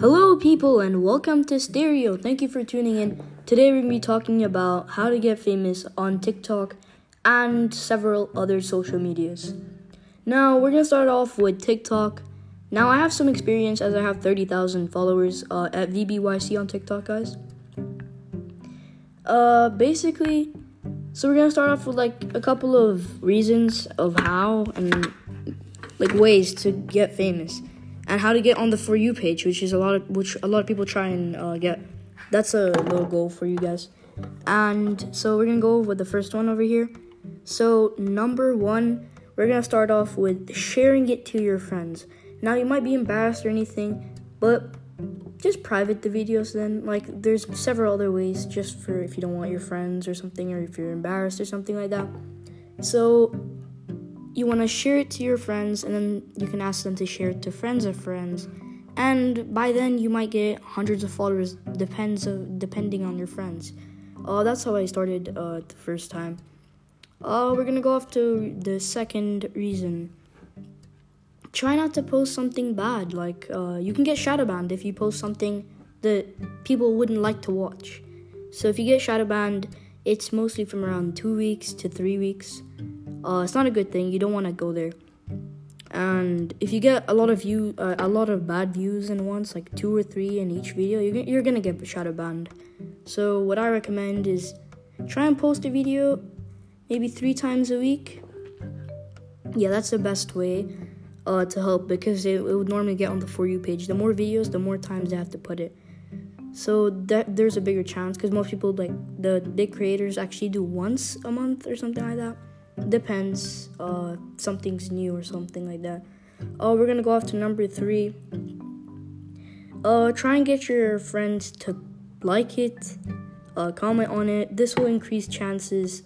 Hello, people, and welcome to Stereo. Thank you for tuning in. Today, we're going to be talking about how to get famous on TikTok and several other social medias. Now, we're going to start off with TikTok. Now, I have some experience as I have 30,000 followers uh, at VBYC on TikTok, guys. Uh, basically, so we're going to start off with like a couple of reasons of how and like ways to get famous and how to get on the for you page, which is a lot of which a lot of people try and uh, get. That's a little goal for you guys. And so we're gonna go with the first one over here. So number one, we're gonna start off with sharing it to your friends. Now you might be embarrassed or anything, but just private the videos then. Like there's several other ways just for if you don't want your friends or something or if you're embarrassed or something like that. So you want to share it to your friends and then you can ask them to share it to friends of friends. And by then you might get hundreds of followers depends of, depending on your friends. Uh, that's how i started uh, the first time. Uh, we're gonna go off to the second reason. Try not to post something bad like uh, you can get shadow banned if you post something that people wouldn't like to watch. So if you get shadow banned it's mostly from around two weeks to three weeks uh, it's not a good thing. You don't want to go there. And if you get a lot of view, uh, a lot of bad views in once, like two or three in each video, you're, you're gonna get shadow banned. So what I recommend is try and post a video maybe three times a week. Yeah, that's the best way uh, to help because it, it would normally get on the for you page. The more videos, the more times they have to put it. So that there's a bigger chance because most people like the big creators actually do once a month or something like that depends. Uh, something's new or something like that. Uh, we're gonna go off to number three. Uh, try and get your friends to like it, uh, comment on it. This will increase chances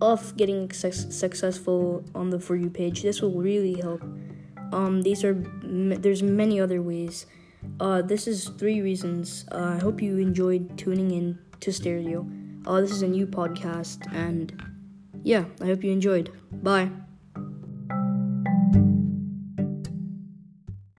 of getting su- successful on the for you page. This will really help. Um, these are there's many other ways. Uh, this is three reasons. Uh, I hope you enjoyed tuning in to Stereo. Uh, this is a new podcast and yeah, I hope you enjoyed. Bye.